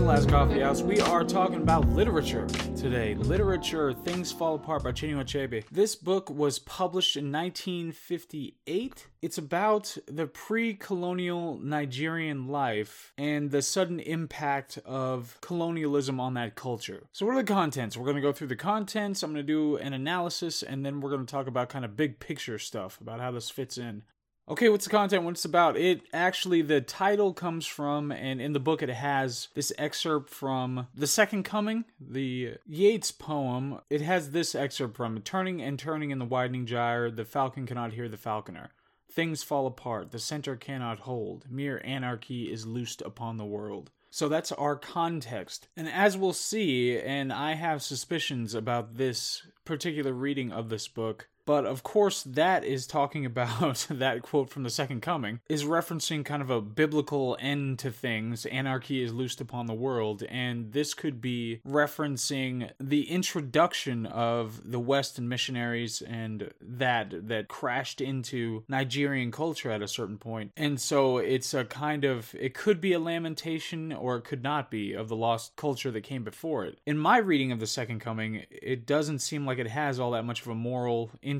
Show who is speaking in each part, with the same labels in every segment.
Speaker 1: the Last Coffee House. We are talking about literature today. Literature, Things Fall Apart by Chinua Achebe. This book was published in 1958. It's about the pre-colonial Nigerian life and the sudden impact of colonialism on that culture. So what are the contents? We're going to go through the contents, I'm going to do an analysis, and then we're going to talk about kind of big picture stuff about how this fits in. Okay, what's the content? What's about? It actually, the title comes from, and in the book it has this excerpt from The Second Coming, the Yeats poem. It has this excerpt from Turning and turning in the widening gyre, the falcon cannot hear the falconer. Things fall apart, the center cannot hold, mere anarchy is loosed upon the world. So that's our context. And as we'll see, and I have suspicions about this particular reading of this book, but of course, that is talking about that quote from the Second Coming, is referencing kind of a biblical end to things. Anarchy is loosed upon the world. And this could be referencing the introduction of the Western missionaries and that that crashed into Nigerian culture at a certain point. And so it's a kind of, it could be a lamentation or it could not be of the lost culture that came before it. In my reading of the Second Coming, it doesn't seem like it has all that much of a moral interest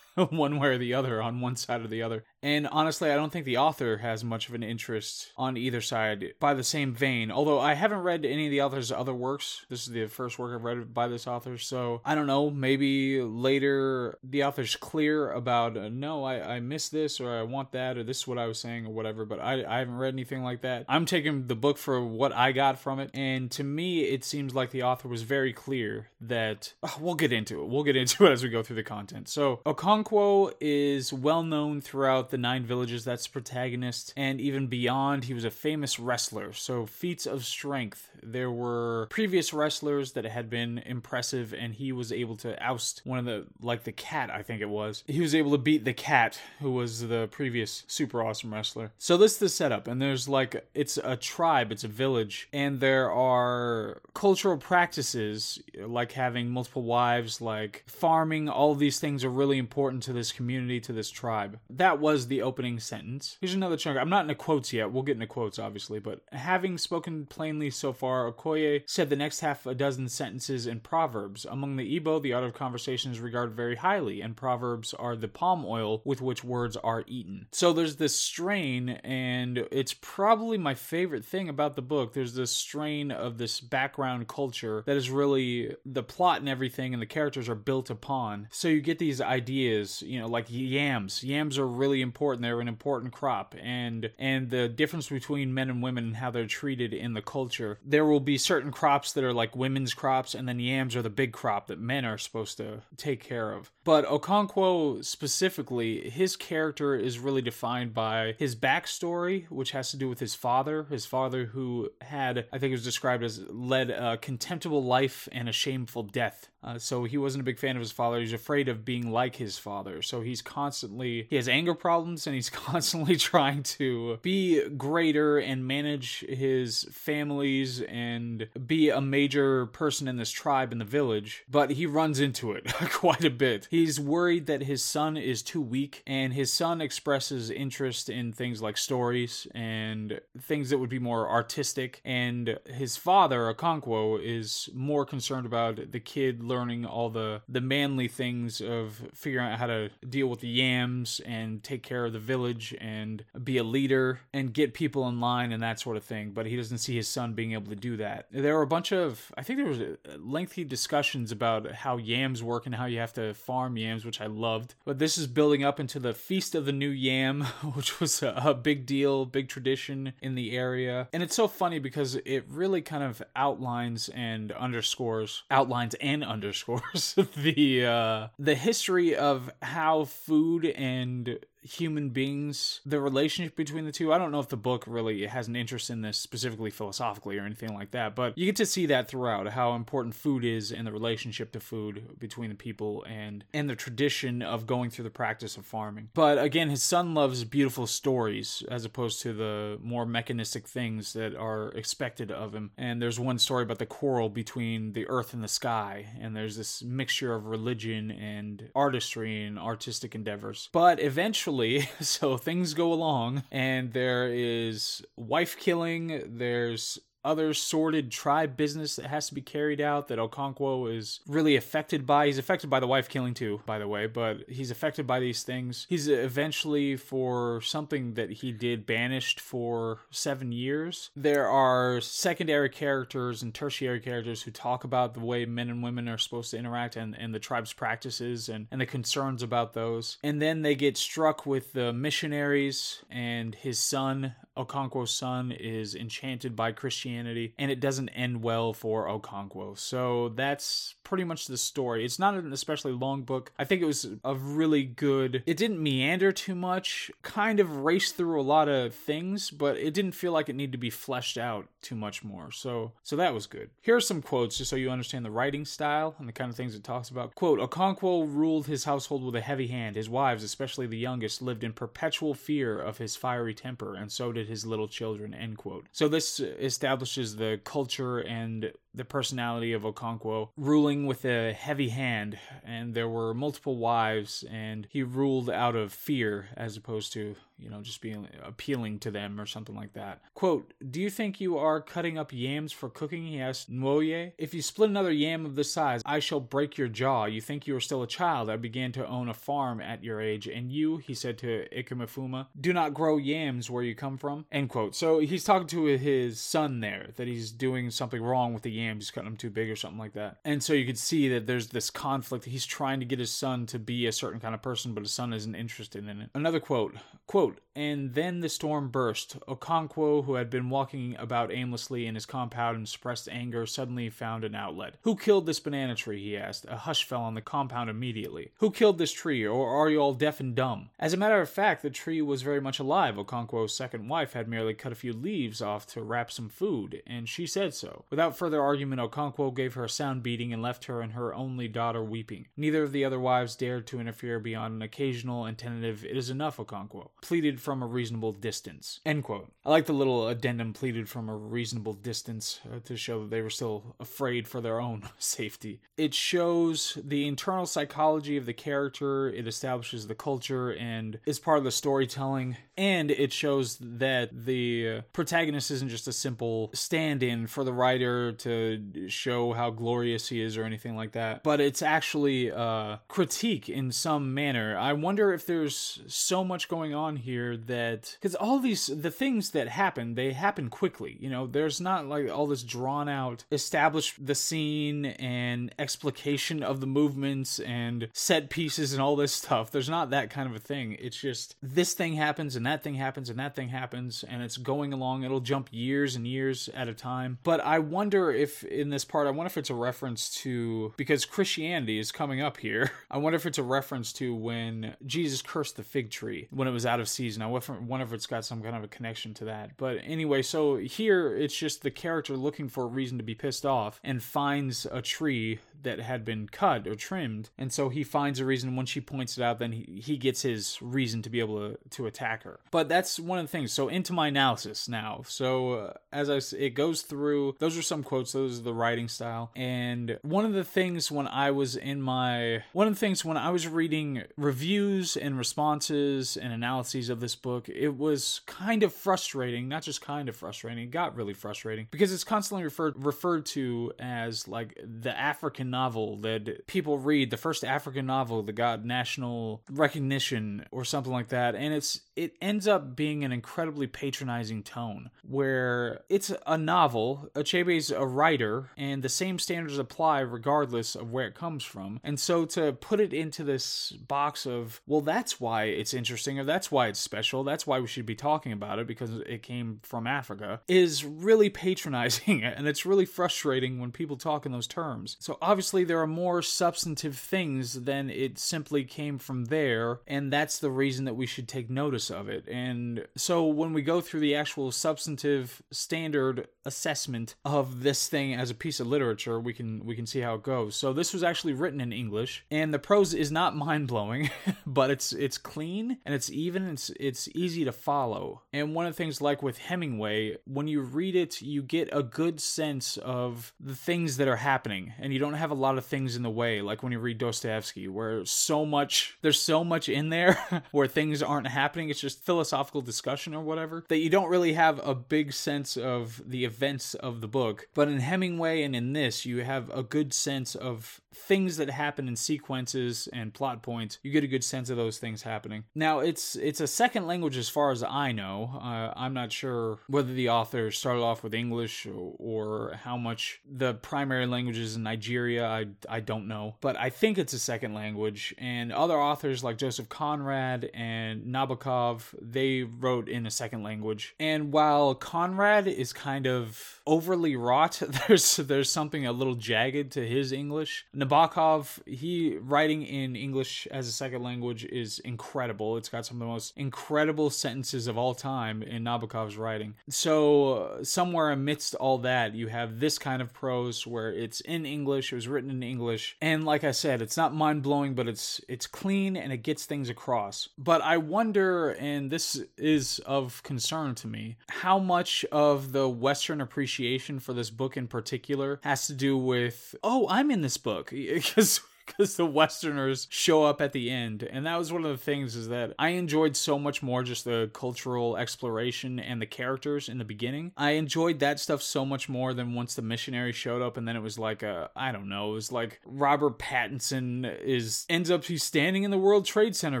Speaker 1: one way or the other on one side or the other. And honestly, I don't think the author has much of an interest on either side by the same vein. Although I haven't read any of the author's other works. This is the first work I've read by this author. So I don't know. Maybe later the author's clear about, uh, no, I, I this or I want that or this is what I was saying or whatever. But I, I haven't read anything like that. I'm taking the book for what I got from it. And to me, it seems like the author was very clear that oh, we'll get into it. We'll get into it as we go through the content. So Okonkwo is well known throughout the the Nine Villages, that's protagonist, and even beyond, he was a famous wrestler. So, feats of strength. There were previous wrestlers that had been impressive, and he was able to oust one of the, like the cat, I think it was. He was able to beat the cat, who was the previous super awesome wrestler. So, this is the setup, and there's like, it's a tribe, it's a village, and there are cultural practices like having multiple wives, like farming, all these things are really important to this community, to this tribe. That was the opening sentence. Here's another chunk. I'm not in the quotes yet. We'll get into quotes, obviously, but having spoken plainly so far, Okoye said the next half a dozen sentences in Proverbs. Among the Igbo, the art of conversation is regarded very highly, and Proverbs are the palm oil with which words are eaten. So there's this strain, and it's probably my favorite thing about the book. There's this strain of this background culture that is really the plot and everything, and the characters are built upon. So you get these ideas, you know, like yams. Yams are really important. They're an important crop, and and the difference between men and women and how they're treated in the culture. There will be certain crops that are like women's crops, and then yams are the big crop that men are supposed to take care of. But Okonkwo specifically, his character is really defined by his backstory, which has to do with his father. His father, who had, I think it was described as, led a contemptible life and a shameful death. Uh, so he wasn't a big fan of his father. He's afraid of being like his father. So he's constantly, he has anger problems and he's constantly trying to be greater and manage his families and be a major person in this tribe in the village. But he runs into it quite a bit. He's worried that his son is too weak and his son expresses interest in things like stories and things that would be more artistic. And his father, Okonkwo, is more concerned about the kid learning learning all the the manly things of figuring out how to deal with the yams and take care of the village and be a leader and get people in line and that sort of thing. But he doesn't see his son being able to do that. There were a bunch of i think there was lengthy discussions about how yams work and how you have to farm yams which i loved. But this is building up into the feast of the new yam which was a, a big deal big tradition in the area. And it's so funny because it really kind of outlines and underscores outlines and underscores underscores the uh, the history of how food and human beings, the relationship between the two. I don't know if the book really has an interest in this specifically philosophically or anything like that, but you get to see that throughout how important food is and the relationship to food between the people and and the tradition of going through the practice of farming. But again, his son loves beautiful stories as opposed to the more mechanistic things that are expected of him. And there's one story about the quarrel between the earth and the sky, and there's this mixture of religion and artistry and artistic endeavors. But eventually so things go along, and there is wife killing, there's other sordid tribe business that has to be carried out that Okonkwo is really affected by. He's affected by the wife killing too, by the way, but he's affected by these things. He's eventually, for something that he did, banished for seven years. There are secondary characters and tertiary characters who talk about the way men and women are supposed to interact and, and the tribe's practices and, and the concerns about those. And then they get struck with the missionaries and his son Okonkwo's son is enchanted by Christianity, and it doesn't end well for Okonkwo. So that's pretty much the story. It's not an especially long book. I think it was a really good. It didn't meander too much, kind of raced through a lot of things, but it didn't feel like it needed to be fleshed out too much more. So so that was good. Here are some quotes just so you understand the writing style and the kind of things it talks about. Quote, Okonkwo ruled his household with a heavy hand. His wives, especially the youngest, lived in perpetual fear of his fiery temper, and so did his little children, end quote. So this establishes the culture and the personality of Okonkwo, ruling with a heavy hand, and there were multiple wives, and he ruled out of fear as opposed to, you know, just being appealing to them or something like that. Quote, Do you think you are cutting up yams for cooking? He asked Nwoye. If you split another yam of this size, I shall break your jaw. You think you are still a child. I began to own a farm at your age, and you, he said to Ikemefuna, do not grow yams where you come from. End quote. So he's talking to his son there, that he's doing something wrong with the yam he's cutting him too big or something like that. And so you could see that there's this conflict. He's trying to get his son to be a certain kind of person, but his son isn't interested in it. Another quote, quote, and then the storm burst. Okonkwo, who had been walking about aimlessly in his compound in suppressed anger, suddenly found an outlet. Who killed this banana tree? he asked. A hush fell on the compound immediately. Who killed this tree, or are you all deaf and dumb? As a matter of fact, the tree was very much alive. Okonkwo's second wife had merely cut a few leaves off to wrap some food, and she said so. Without further argument, Okonkwo gave her a sound beating and left her and her only daughter weeping. Neither of the other wives dared to interfere beyond an occasional and tentative, It is enough, Okonkwo, pleaded from a reasonable distance. End quote. I like the little addendum pleaded from a reasonable distance uh, to show that they were still afraid for their own safety. It shows the internal psychology of the character, it establishes the culture, and is part of the storytelling. And it shows that the protagonist isn't just a simple stand in for the writer to show how glorious he is or anything like that, but it's actually a critique in some manner. I wonder if there's so much going on here that because all these the things that happen they happen quickly. You know, there's not like all this drawn out establish the scene and explication of the movements and set pieces and all this stuff. There's not that kind of a thing. It's just this thing happens and that thing happens and that thing happens and it's going along. It'll jump years and years at a time. But I wonder if in this part, I wonder if it's a reference to because Christianity is coming up here. I wonder if it's a reference to when Jesus cursed the fig tree when it was out of season. I wonder if it's got some kind of a connection to that. But anyway, so here it's just the character looking for a reason to be pissed off and finds a tree that had been cut or trimmed, and so he finds a reason. When she points it out, then he, he gets his reason to be able to to attack her. But that's one of the things. So into my analysis now. So uh, as I it goes through, those are some quotes. Those are the writing style. And one of the things when I was in my one of the things when I was reading reviews and responses and analyses of this book, it was kind of frustrating, not just kind of frustrating, it got really frustrating because it's constantly referred referred to as like the African novel that people read, the first African novel that got national recognition or something like that. And it's it ends up being an incredibly patronizing tone where it's a novel, Achebe's a writer, and the same standards apply regardless of where it comes from. And so to put it into this box of, well, that's why it's interesting, or that's why it's special, that's why we should be talking about it because it came from Africa, is really patronizing. it. And it's really frustrating when people talk in those terms. So obviously, there are more substantive things than it simply came from there. And that's the reason that we should take notice of it. And so when we go through the actual substantive standard assessment of this thing as a piece of literature, we can we can see how it goes. So this was actually written in English, and the prose is not mind blowing, but it's it's clean and it's even. It's it's easy to follow. And one of the things, like with Hemingway, when you read it, you get a good sense of the things that are happening, and you don't have a lot of things in the way, like when you read Dostoevsky, where so much there's so much in there where things aren't happening. It's just philosophical discussion or whatever that you don't really have a big sense of the events of the book. But in Hemingway and in this, you have a good sense of things that happen in sequences and plot points. You get a good sense of those things happening. Now, it's it's a second language as far as I know. Uh, I'm not sure whether the author started off with English or, or how much the primary language is in Nigeria. I I don't know, but I think it's a second language. And other authors like Joseph Conrad and Nabokov, they wrote in a second language. And while Conrad is kind of overly wrought, there's there's something a little jagged to his English. Nabokov, he writing in English as a second language is incredible. It's got some of the most incredible sentences of all time in Nabokov's writing. So uh, somewhere amidst all that, you have this kind of prose where it's in English, it was written in English, and like I said, it's not mind blowing, but it's it's clean and it gets things across. But I wonder, and this is of concern to me, how much of the Western appreciation for this book in particular has to do with, oh, I'm in this book because because the Westerners show up at the end. And that was one of the things is that I enjoyed so much more just the cultural exploration and the characters in the beginning. I enjoyed that stuff so much more than once the missionary showed up and then it was like a I don't know, it was like Robert Pattinson is ends up he's standing in the World Trade Center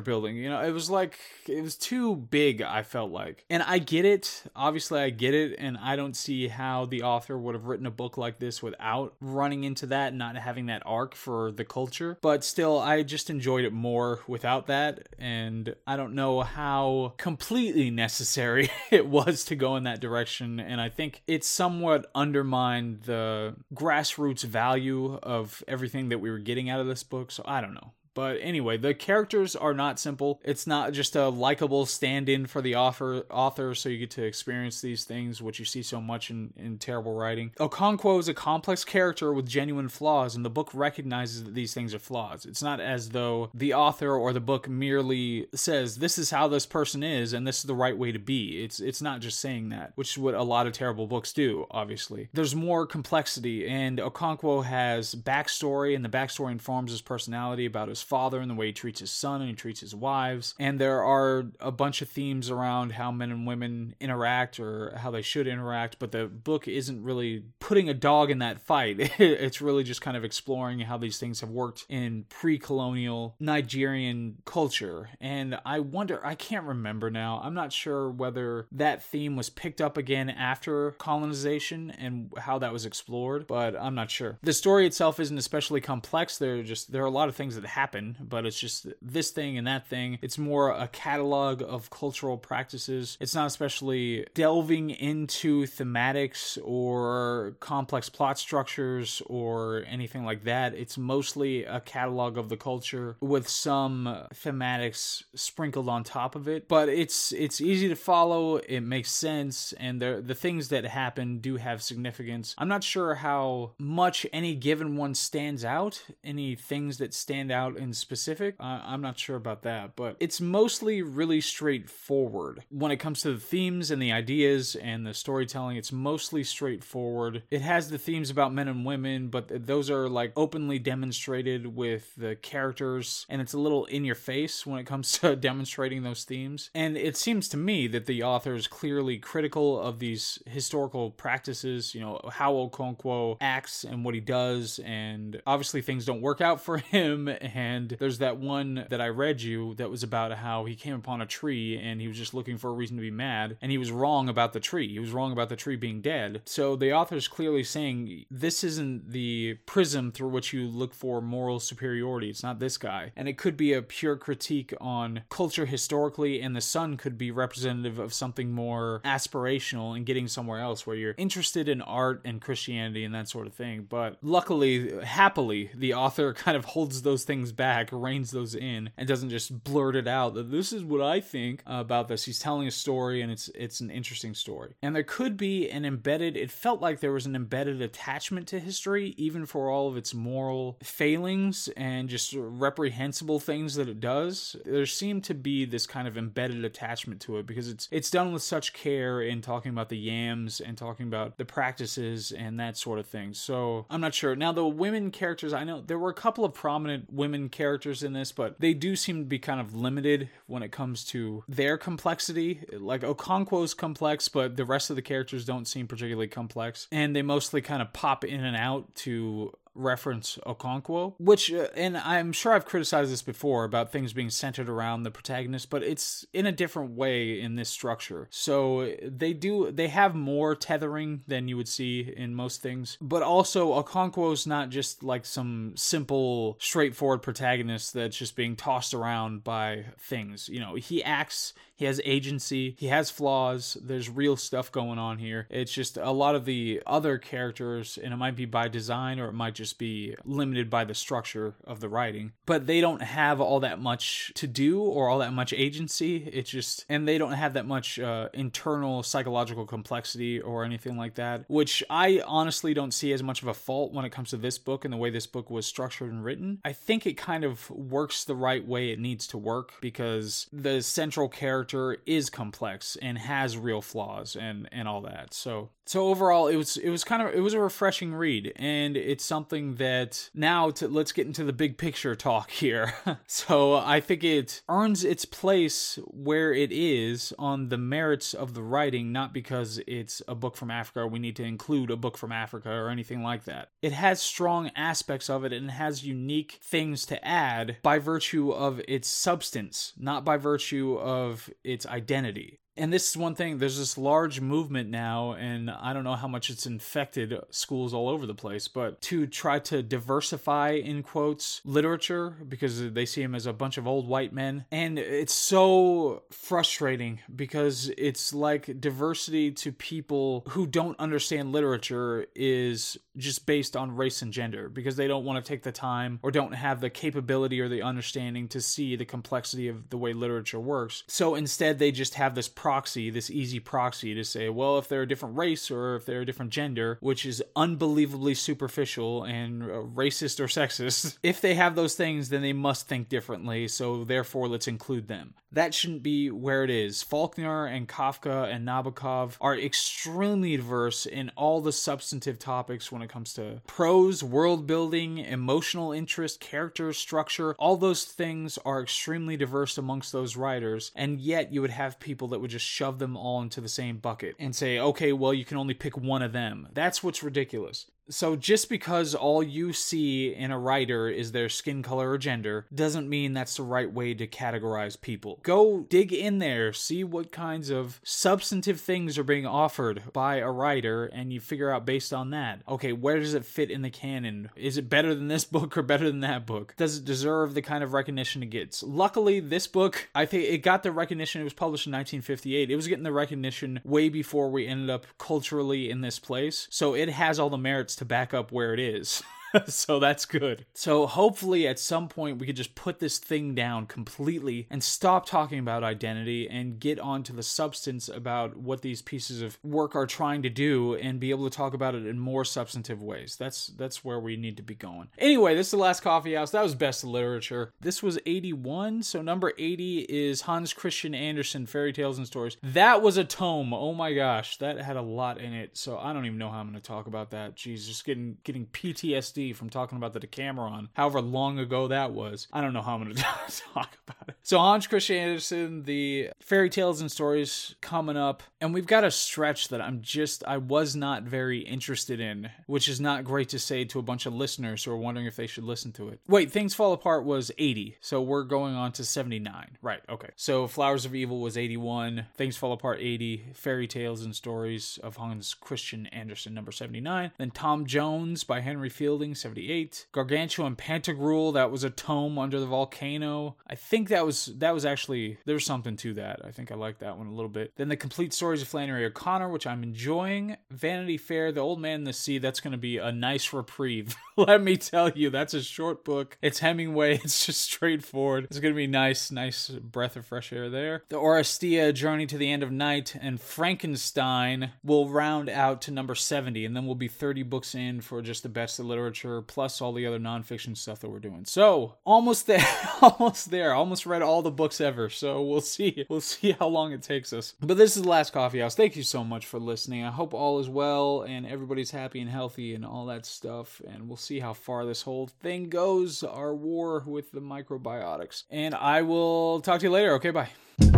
Speaker 1: building. You know, it was like it was too big, I felt like. And I get it. Obviously I get it and I don't see how the author would have written a book like this without running into that not having that arc for the culture culture, but still, I just enjoyed it more without that. And I don't know how completely necessary it was to go in that direction. And I think it somewhat undermined the grassroots value of everything that we were getting out of this book. So I don't know. But anyway, the characters are not simple. It's not just a likable stand-in for the author, author, so you get to experience these things, which you see so much in, in terrible writing. Okonkwo is a complex character with genuine flaws, and the book recognizes that these things are flaws. It's not as though the author or the book merely says this is how this person is and this is the right way to be. It's it's not just saying that, which is what a lot of terrible books do. Obviously, there's more complexity, and Okonkwo has backstory, and the backstory informs his personality about his father and the way he treats his son and he treats his wives. And there are a bunch of themes around how men and women interact or how they should interact, but the book isn't really putting a dog in that fight. it's really just kind of exploring how these things have worked in pre colonial Nigerian culture. And I wonder, I can't remember now. I'm not sure whether that theme was picked up again after colonization and how that was explored, but I'm not sure. The story itself isn't especially complex. There are just there are a lot of things that happen happen, but it's just this thing and that thing. It's more a catalog of cultural practices. It's not especially delving into thematics or complex plot structures or anything like that. It's mostly a catalog of the culture with some thematics sprinkled on top of it. But it's it's easy to follow, it makes sense, and the the things that happen do have significance. I'm not sure how much any given one stands out, any things that stand out in specific. Uh, I'm not sure about that, but it's mostly really straightforward. When it comes to the themes and the ideas and the storytelling, it's mostly straightforward. It has the themes about men and women, but those are like openly demonstrated with the characters, and it's a little in your face when it comes to demonstrating those themes. And it seems to me that the author is clearly critical of these historical practices, you know, how Okonkwo acts and what he does, and obviously things don't work out for him, and there's that one that I read you that was about how he came upon a tree and he was just looking for a reason to be mad, and he was wrong about the tree. He was wrong about the tree being dead. So the author is clearly saying this isn't the prism through which you look for moral superiority. It's not this guy. And it could be a pure critique on culture historically, and the sun could be representative of something more aspirational and getting somewhere else where you're interested in art and Christianity and that sort of thing. But luckily, happily, the author kind of holds those things back, reins those in, and doesn't just blurt it out that this is what I think about this. He's telling a story, and it's it's an interesting story. And there could be an embedded. It felt like there was an embedded attachment to history, even for all of its moral failings and just reprehensible things that it does. There seemed to be this kind of embedded attachment to it because it's it's done with such care in talking about the yams and talking about the practices and that sort of thing. So I'm not sure. Now the women characters, I know there were a couple of prominent women characters in this, but they do seem to be kind of limited when it comes to their complexity. Like Okonkwo's complex, but the rest of the characters don't seem particularly complex, and they mostly kind of pop in and out to reference Okonkwo, which, uh, and I'm sure I've criticized this before about things being centered around the protagonist, but it's in a different way in this structure. So they do, they have more tethering than you would see in most things, but also Okonkwo's not just like some simple, straightforward protagonist that's just being tossed around by things. You know, he acts he has agency. He has flaws. There's real stuff going on here. It's just a lot of the other characters, and it might be by design or it might just be limited by the structure of the writing, but they don't have all that much to do or all that much agency. It's just, and they don't have that much uh, internal psychological complexity or anything like that, which I honestly don't see as much of a fault when it comes to this book and the way this book was structured and written. I think it kind of works the right way it needs to work because the central character character is complex and has real flaws and and all that. So so overall it was it was kind of it was a refreshing read and it's something that now to let's get into the big picture talk here. so I think it earns its place where it is on the merits of the writing not because it's a book from Africa we need to include a book from Africa or anything like that. It has strong aspects of it and has unique things to add by virtue of its substance, not by virtue of its identity and this is one thing there's this large movement now and i don't know how much it's infected schools all over the place but to try to diversify in quotes literature because they see him as a bunch of old white men and it's so frustrating because it's like diversity to people who don't understand literature is just based on race and gender because they don't want to take the time or don't have the capability or the understanding to see the complexity of the way literature works. So instead they just have this proxy, this easy proxy to say, well, if they're a different race or if they're a different gender, which is unbelievably superficial and uh, racist or sexist, if they have those things, then they must think differently. So therefore, let's include them. That shouldn't be where it is. Faulkner and Kafka and Nabokov are extremely diverse in all the substantive topics when it comes to prose, world building, emotional interest, character structure. All those things are extremely diverse amongst those writers, and yet you would have people that would just shove them all into the same bucket and say, okay, well, you can only pick one of them. That's what's ridiculous. So just because all you see in a writer is their skin color or gender doesn't mean that's the right way to categorize people. Go dig in there, see what kinds of substantive things are being offered by a writer and you figure out based on that. Okay, where does it fit in the canon? Is it better than this book or better than that book? Does it deserve the kind of recognition it gets? Luckily, this book, I think it got the recognition it was published in 1958. It was getting the recognition way before we ended up culturally in this place. So it has all the merits to back up where it is. so that's good. So hopefully at some point we could just put this thing down completely and stop talking about identity and get on to the substance about what these pieces of work are trying to do and be able to talk about it in more substantive ways. That's that's where we need to be going. Anyway, this is the last coffee house. That was best of literature. This was 81, so number 80 is Hans Christian Andersen Fairy Tales and Stories. That was a tome. Oh my gosh, that had a lot in it. So I don't even know how I'm going to talk about that. Jeez, just getting getting PTSD from talking about the Decameron, however long ago that was. I don't know how I'm going to talk about it. So, Hans Christian Andersen, the fairy tales and stories coming up, and we've got a stretch that I'm just, I was not very interested in, which is not great to say to a bunch of listeners who are wondering if they should listen to it. Wait, Things Fall Apart was 80, so we're going on to 79. Right, okay. So, Flowers of Evil was 81, Things Fall Apart 80, Fairy Tales and Stories of Hans Christian Andersen, number 79. Then Tom Jones by Henry Fielding Building, 78. Gargantua and Pantagruel, that was a tome under the volcano. I think that was that was actually there's something to that. I think I like that one a little bit. Then the complete stories of Flannery O'Connor, which I'm enjoying. Vanity Fair, The Old Man in the Sea, that's gonna be a nice reprieve. Let me tell you, that's a short book. It's Hemingway, it's just straightforward. It's gonna be nice, nice breath of fresh air there. The Oresteia Journey to the End of Night and Frankenstein will round out to number 70, and then we'll be 30 books in for just the best of literature, plus all the other nonfiction stuff that we're doing. So almost there, almost there, almost read all the books ever. So we'll see, we'll see how long it takes us. But this is the last coffee house. Thank you so much for listening. I hope all is well and everybody's happy and healthy and all that stuff. And we'll see how far this whole thing goes. Our war with the microbiotics. And I will talk to you later. Okay, bye.